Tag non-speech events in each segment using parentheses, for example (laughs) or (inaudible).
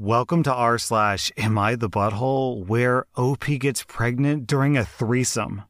Welcome to r slash Am I the Butthole, where OP gets pregnant during a threesome.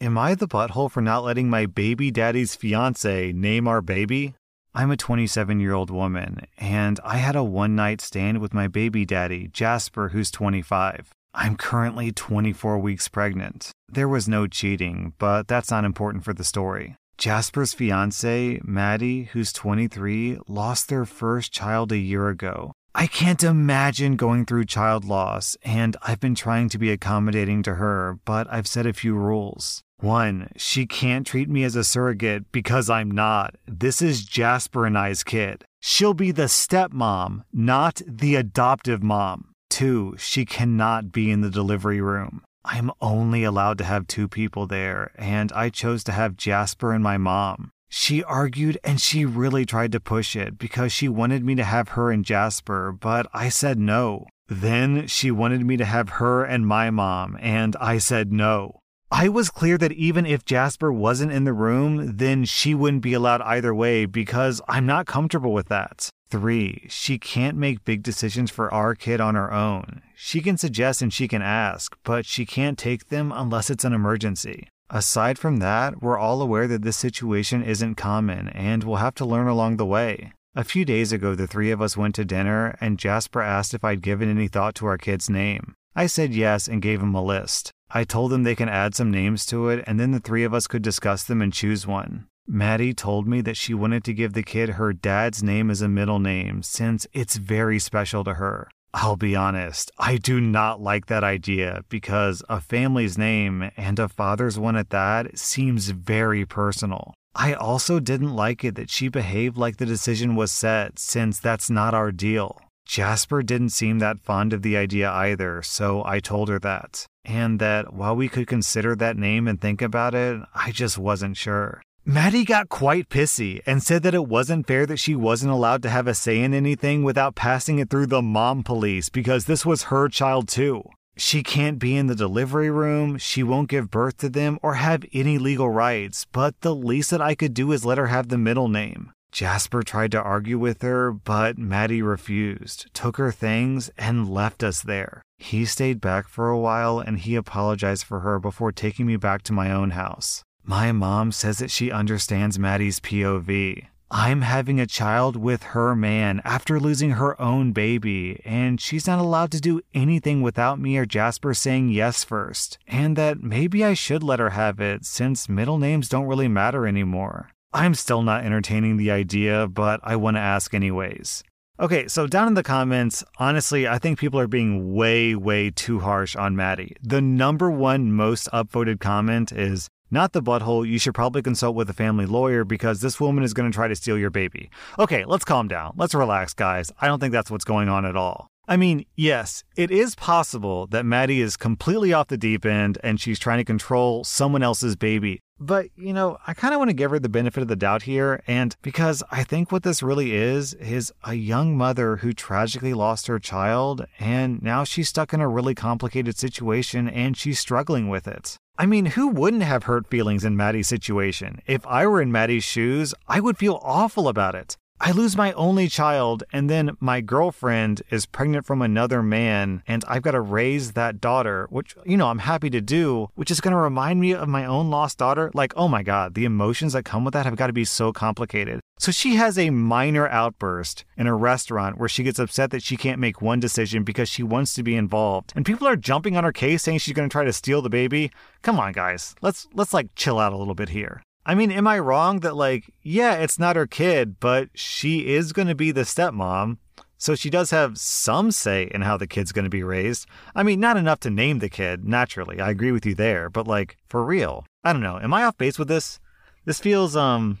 Am I the butthole for not letting my baby daddy's fiance name our baby? I'm a 27 year old woman, and I had a one night stand with my baby daddy, Jasper, who's 25. I'm currently 24 weeks pregnant. There was no cheating, but that's not important for the story. Jasper's fiance, Maddie, who's 23, lost their first child a year ago. I can't imagine going through child loss, and I've been trying to be accommodating to her, but I've set a few rules. One, she can't treat me as a surrogate because I'm not. This is Jasper and I's kid. She'll be the stepmom, not the adoptive mom. Two, she cannot be in the delivery room. I'm only allowed to have two people there, and I chose to have Jasper and my mom. She argued and she really tried to push it because she wanted me to have her and Jasper, but I said no. Then she wanted me to have her and my mom, and I said no. I was clear that even if Jasper wasn't in the room, then she wouldn't be allowed either way because I'm not comfortable with that. Three, she can't make big decisions for our kid on her own. She can suggest and she can ask, but she can't take them unless it's an emergency. Aside from that, we're all aware that this situation isn't common and we'll have to learn along the way. A few days ago, the three of us went to dinner and Jasper asked if I'd given any thought to our kid's name. I said yes and gave him a list. I told them they can add some names to it and then the three of us could discuss them and choose one. Maddie told me that she wanted to give the kid her dad's name as a middle name since it's very special to her. I'll be honest, I do not like that idea because a family's name, and a father's one at that, seems very personal. I also didn't like it that she behaved like the decision was set, since that's not our deal. Jasper didn't seem that fond of the idea either, so I told her that. And that while we could consider that name and think about it, I just wasn't sure. Maddie got quite pissy and said that it wasn't fair that she wasn't allowed to have a say in anything without passing it through the mom police because this was her child too. She can't be in the delivery room, she won't give birth to them, or have any legal rights, but the least that I could do is let her have the middle name. Jasper tried to argue with her, but Maddie refused, took her things, and left us there. He stayed back for a while and he apologized for her before taking me back to my own house. My mom says that she understands Maddie's POV. I'm having a child with her man after losing her own baby, and she's not allowed to do anything without me or Jasper saying yes first, and that maybe I should let her have it since middle names don't really matter anymore. I'm still not entertaining the idea, but I want to ask anyways. Okay, so down in the comments, honestly, I think people are being way, way too harsh on Maddie. The number one most upvoted comment is, not the butthole, you should probably consult with a family lawyer because this woman is going to try to steal your baby. Okay, let's calm down. Let's relax, guys. I don't think that's what's going on at all. I mean, yes, it is possible that Maddie is completely off the deep end and she's trying to control someone else's baby. But, you know, I kind of want to give her the benefit of the doubt here. And because I think what this really is, is a young mother who tragically lost her child and now she's stuck in a really complicated situation and she's struggling with it. I mean, who wouldn't have hurt feelings in Maddie's situation? If I were in Maddie's shoes, I would feel awful about it. I lose my only child, and then my girlfriend is pregnant from another man, and I've got to raise that daughter, which, you know, I'm happy to do, which is going to remind me of my own lost daughter. Like, oh my God, the emotions that come with that have got to be so complicated. So she has a minor outburst in a restaurant where she gets upset that she can't make one decision because she wants to be involved. And people are jumping on her case saying she's going to try to steal the baby. Come on, guys. Let's let's like chill out a little bit here. I mean, am I wrong that, like, yeah, it's not her kid, but she is going to be the stepmom. So she does have some say in how the kid's going to be raised. I mean, not enough to name the kid, naturally. I agree with you there, but like, for real. I don't know. Am I off base with this? This feels, um,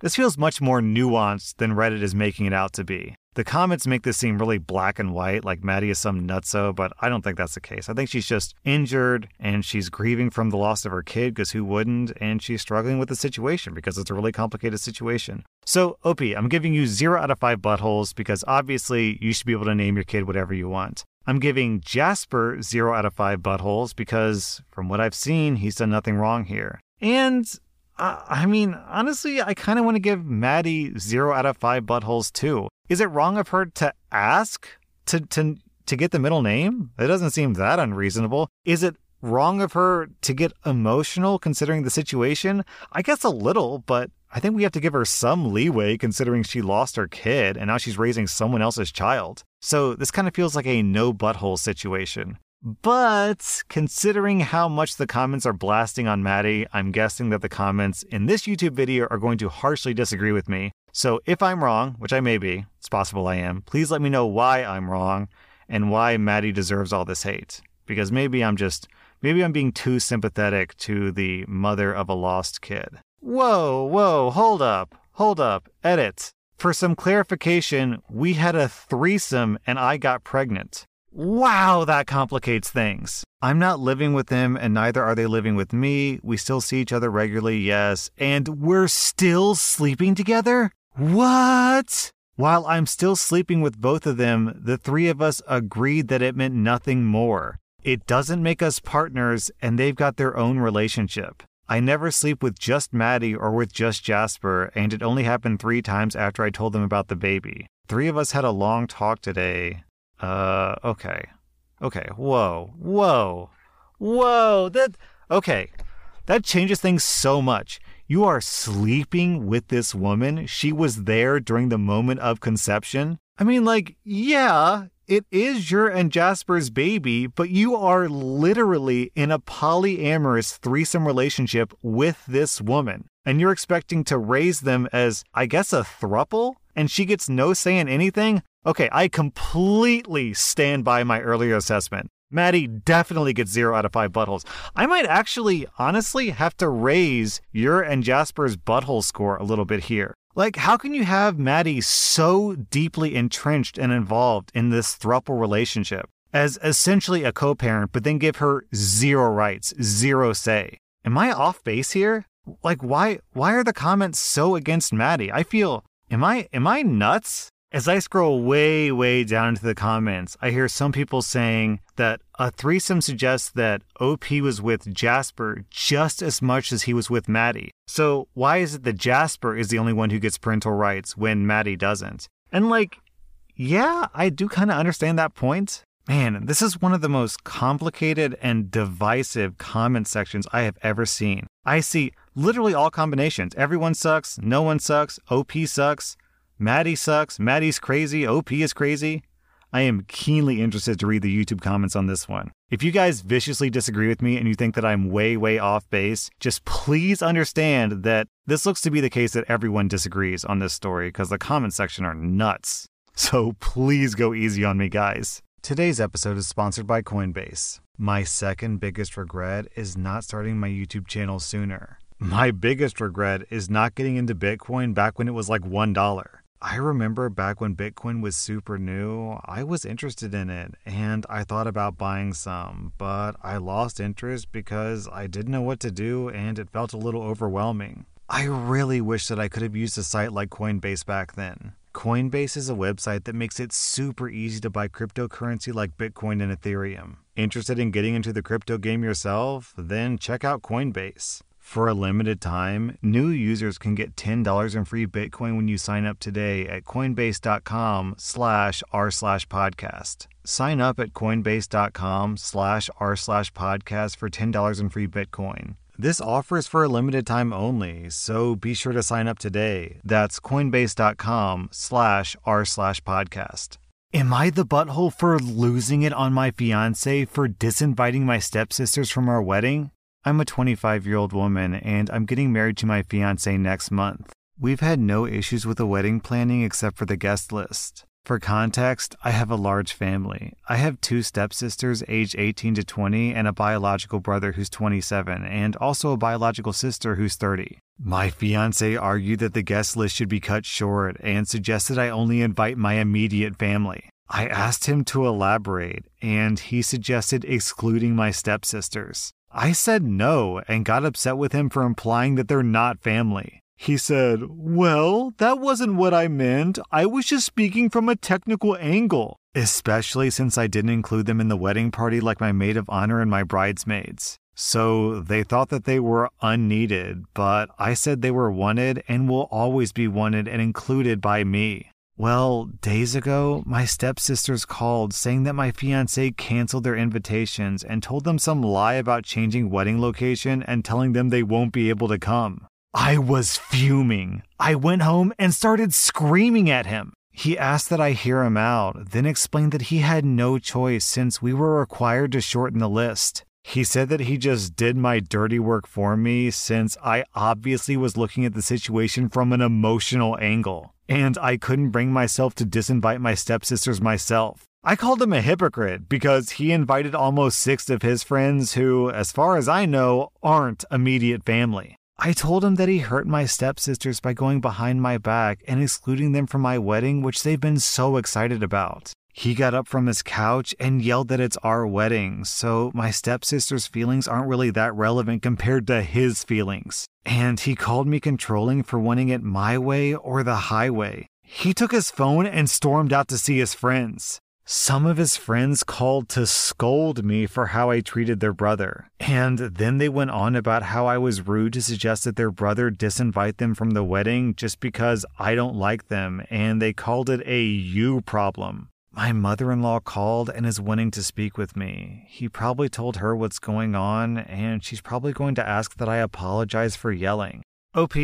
this feels much more nuanced than Reddit is making it out to be. The comments make this seem really black and white, like Maddie is some nutso, but I don't think that's the case. I think she's just injured and she's grieving from the loss of her kid, because who wouldn't? And she's struggling with the situation because it's a really complicated situation. So, OP, I'm giving you zero out of five buttholes because obviously you should be able to name your kid whatever you want. I'm giving Jasper zero out of five buttholes because, from what I've seen, he's done nothing wrong here. And I mean, honestly, I kind of want to give Maddie zero out of five buttholes too. Is it wrong of her to ask to to to get the middle name? It doesn't seem that unreasonable. Is it wrong of her to get emotional considering the situation? I guess a little, but I think we have to give her some leeway considering she lost her kid and now she's raising someone else's child. So this kind of feels like a no butthole situation. But considering how much the comments are blasting on Maddie, I'm guessing that the comments in this YouTube video are going to harshly disagree with me. So if I'm wrong, which I may be, it's possible I am, please let me know why I'm wrong and why Maddie deserves all this hate. Because maybe I'm just, maybe I'm being too sympathetic to the mother of a lost kid. Whoa, whoa, hold up, hold up, edit. For some clarification, we had a threesome and I got pregnant. Wow, that complicates things. I'm not living with them, and neither are they living with me. We still see each other regularly, yes. And we're still sleeping together? What? While I'm still sleeping with both of them, the three of us agreed that it meant nothing more. It doesn't make us partners, and they've got their own relationship. I never sleep with just Maddie or with just Jasper, and it only happened three times after I told them about the baby. Three of us had a long talk today. Uh, okay. Okay, whoa, whoa, whoa, that, okay. That changes things so much. You are sleeping with this woman. She was there during the moment of conception. I mean, like, yeah, it is your and Jasper's baby, but you are literally in a polyamorous threesome relationship with this woman. And you're expecting to raise them as, I guess, a thruple? And she gets no say in anything? Okay, I completely stand by my earlier assessment. Maddie definitely gets zero out of five buttholes. I might actually, honestly, have to raise your and Jasper's butthole score a little bit here. Like, how can you have Maddie so deeply entrenched and involved in this thruple relationship as essentially a co parent, but then give her zero rights, zero say? Am I off base here? Like, why, why are the comments so against Maddie? I feel, am I, am I nuts? As I scroll way, way down into the comments, I hear some people saying that a threesome suggests that OP was with Jasper just as much as he was with Maddie. So why is it that Jasper is the only one who gets parental rights when Maddie doesn't? And like, yeah, I do kind of understand that point. Man, this is one of the most complicated and divisive comment sections I have ever seen. I see literally all combinations. Everyone sucks, no one sucks, OP sucks, Maddie sucks, Maddie's crazy, OP is crazy. I am keenly interested to read the YouTube comments on this one. If you guys viciously disagree with me and you think that I'm way, way off base, just please understand that this looks to be the case that everyone disagrees on this story because the comment section are nuts. So please go easy on me, guys. Today's episode is sponsored by Coinbase. My second biggest regret is not starting my YouTube channel sooner. My biggest regret is not getting into Bitcoin back when it was like $1. I remember back when Bitcoin was super new, I was interested in it and I thought about buying some, but I lost interest because I didn't know what to do and it felt a little overwhelming. I really wish that I could have used a site like Coinbase back then. Coinbase is a website that makes it super easy to buy cryptocurrency like Bitcoin and Ethereum. Interested in getting into the crypto game yourself? Then check out Coinbase. For a limited time, new users can get $10 in free Bitcoin when you sign up today at coinbase.com slash r slash podcast. Sign up at coinbase.com slash r slash podcast for $10 in free Bitcoin. This offer is for a limited time only, so be sure to sign up today. That's coinbase.com slash r slash podcast. Am I the butthole for losing it on my fiance for disinviting my stepsisters from our wedding? I'm a 25 year old woman and I'm getting married to my fiance next month. We've had no issues with the wedding planning except for the guest list. For context, I have a large family. I have two stepsisters aged 18 to 20 and a biological brother who's 27 and also a biological sister who's 30. My fiance argued that the guest list should be cut short and suggested I only invite my immediate family. I asked him to elaborate, and he suggested excluding my stepsisters. I said no and got upset with him for implying that they're not family. He said, Well, that wasn't what I meant. I was just speaking from a technical angle, especially since I didn't include them in the wedding party like my maid of honor and my bridesmaids. So they thought that they were unneeded, but I said they were wanted and will always be wanted and included by me. Well, days ago, my stepsisters called saying that my fiance canceled their invitations and told them some lie about changing wedding location and telling them they won't be able to come. I was fuming. I went home and started screaming at him. He asked that I hear him out, then explained that he had no choice since we were required to shorten the list. He said that he just did my dirty work for me since I obviously was looking at the situation from an emotional angle, and I couldn't bring myself to disinvite my stepsisters myself. I called him a hypocrite because he invited almost six of his friends who, as far as I know, aren't immediate family. I told him that he hurt my stepsisters by going behind my back and excluding them from my wedding, which they've been so excited about. He got up from his couch and yelled that it's our wedding, so my stepsister's feelings aren't really that relevant compared to his feelings. And he called me controlling for wanting it my way or the highway. He took his phone and stormed out to see his friends. Some of his friends called to scold me for how I treated their brother. And then they went on about how I was rude to suggest that their brother disinvite them from the wedding just because I don't like them, and they called it a you problem. My mother in law called and is wanting to speak with me. He probably told her what's going on, and she's probably going to ask that I apologize for yelling. OP,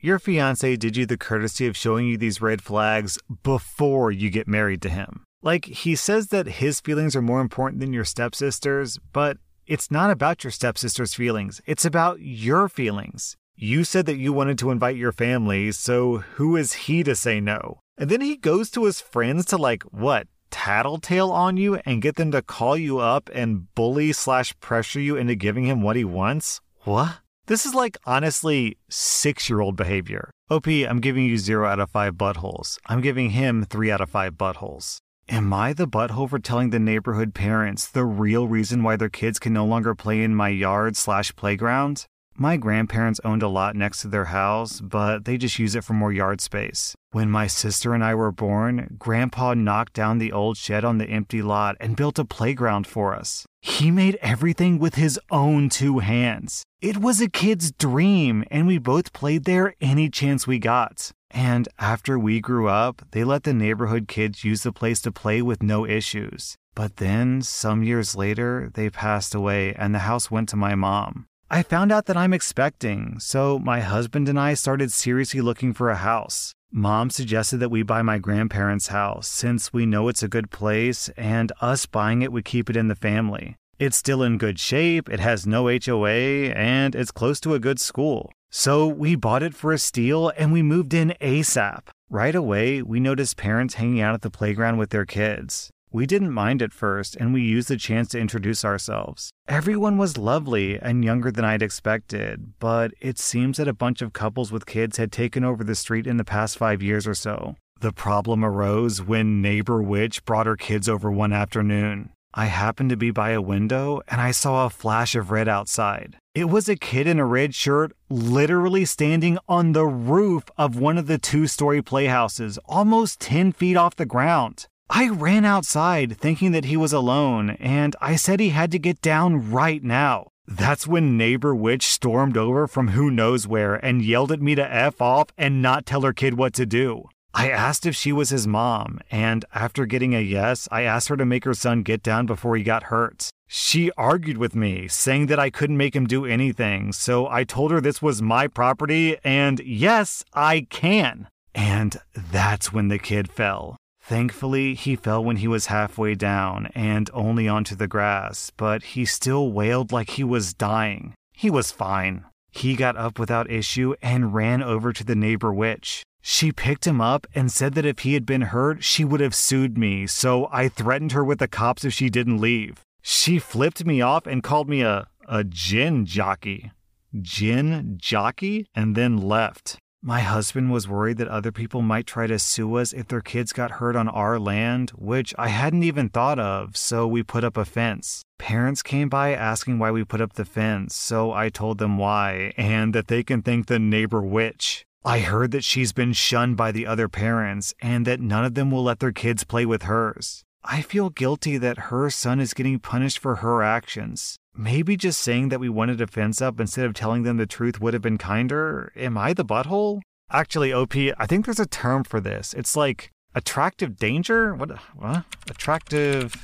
your fiance did you the courtesy of showing you these red flags before you get married to him. Like, he says that his feelings are more important than your stepsister's, but it's not about your stepsister's feelings. It's about your feelings. You said that you wanted to invite your family, so who is he to say no? And then he goes to his friends to, like, what, tattletale on you and get them to call you up and bully slash pressure you into giving him what he wants? What? This is like honestly six year old behavior. OP, I'm giving you zero out of five buttholes. I'm giving him three out of five buttholes. Am I the butthole for telling the neighborhood parents the real reason why their kids can no longer play in my yard slash playground? My grandparents owned a lot next to their house, but they just use it for more yard space. When my sister and I were born, Grandpa knocked down the old shed on the empty lot and built a playground for us. He made everything with his own two hands. It was a kid's dream, and we both played there any chance we got. And after we grew up, they let the neighborhood kids use the place to play with no issues. But then, some years later, they passed away and the house went to my mom. I found out that I'm expecting, so my husband and I started seriously looking for a house. Mom suggested that we buy my grandparents' house since we know it's a good place and us buying it would keep it in the family. It's still in good shape, it has no HOA, and it's close to a good school. So we bought it for a steal and we moved in ASAP. Right away, we noticed parents hanging out at the playground with their kids. We didn't mind at first, and we used the chance to introduce ourselves. Everyone was lovely and younger than I'd expected, but it seems that a bunch of couples with kids had taken over the street in the past five years or so. The problem arose when Neighbor Witch brought her kids over one afternoon. I happened to be by a window and I saw a flash of red outside. It was a kid in a red shirt literally standing on the roof of one of the two story playhouses, almost 10 feet off the ground. I ran outside thinking that he was alone, and I said he had to get down right now. That's when neighbor witch stormed over from who knows where and yelled at me to F off and not tell her kid what to do. I asked if she was his mom, and after getting a yes, I asked her to make her son get down before he got hurt. She argued with me, saying that I couldn't make him do anything, so I told her this was my property, and yes, I can. And that's when the kid fell. Thankfully, he fell when he was halfway down and only onto the grass, but he still wailed like he was dying. He was fine. He got up without issue and ran over to the neighbor witch. She picked him up and said that if he had been hurt, she would have sued me, so I threatened her with the cops if she didn't leave. She flipped me off and called me a, a gin jockey. Gin jockey? And then left. My husband was worried that other people might try to sue us if their kids got hurt on our land, which I hadn't even thought of, so we put up a fence. Parents came by asking why we put up the fence, so I told them why, and that they can thank the neighbor witch. I heard that she's been shunned by the other parents, and that none of them will let their kids play with hers. I feel guilty that her son is getting punished for her actions. Maybe just saying that we wanted a fence up instead of telling them the truth would have been kinder? Am I the butthole? Actually, OP, I think there's a term for this. It's like attractive danger? What? What? Attractive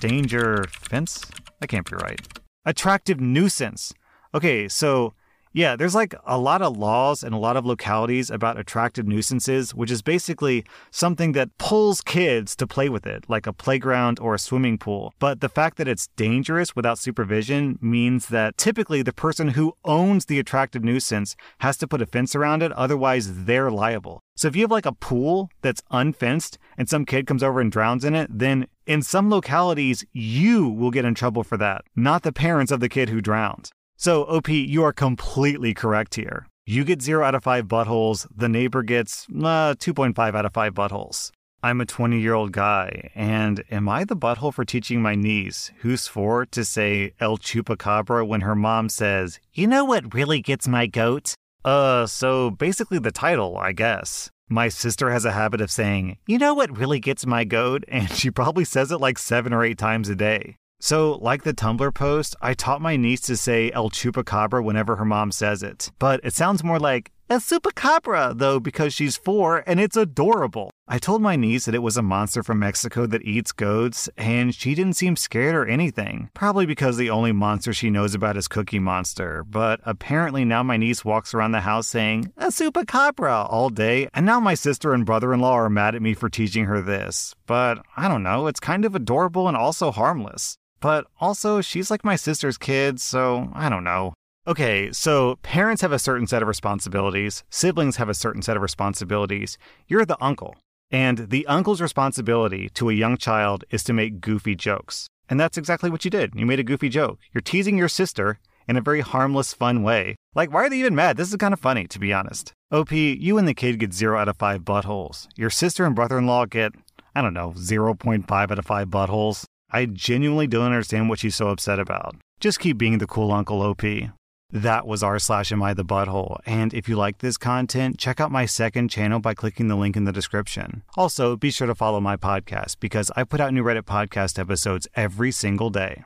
danger fence? That can't be right. Attractive nuisance. Okay, so yeah, there's like a lot of laws and a lot of localities about attractive nuisances, which is basically something that pulls kids to play with it, like a playground or a swimming pool. But the fact that it's dangerous without supervision means that typically the person who owns the attractive nuisance has to put a fence around it, otherwise, they're liable. So if you have like a pool that's unfenced and some kid comes over and drowns in it, then in some localities, you will get in trouble for that, not the parents of the kid who drowned. So, OP, you are completely correct here. You get 0 out of 5 buttholes, the neighbor gets uh, 2.5 out of 5 buttholes. I'm a 20 year old guy, and am I the butthole for teaching my niece, who's four, to say El Chupacabra when her mom says, You know what really gets my goat? Uh, so basically the title, I guess. My sister has a habit of saying, You know what really gets my goat? (laughs) And she probably says it like seven or eight times a day. So, like the Tumblr post, I taught my niece to say El Chupacabra whenever her mom says it. But it sounds more like El Chupacabra, though, because she's four and it's adorable. I told my niece that it was a monster from Mexico that eats goats, and she didn't seem scared or anything. Probably because the only monster she knows about is Cookie Monster. But apparently now my niece walks around the house saying, El Chupacabra, all day, and now my sister and brother in law are mad at me for teaching her this. But I don't know, it's kind of adorable and also harmless. But also, she's like my sister's kid, so I don't know. Okay, so parents have a certain set of responsibilities, siblings have a certain set of responsibilities. You're the uncle. And the uncle's responsibility to a young child is to make goofy jokes. And that's exactly what you did. You made a goofy joke. You're teasing your sister in a very harmless, fun way. Like, why are they even mad? This is kind of funny, to be honest. OP, you and the kid get 0 out of 5 buttholes. Your sister and brother in law get, I don't know, 0.5 out of 5 buttholes. I genuinely don't understand what she's so upset about. Just keep being the cool Uncle OP. That was r slash am I the butthole. And if you like this content, check out my second channel by clicking the link in the description. Also, be sure to follow my podcast because I put out new Reddit podcast episodes every single day.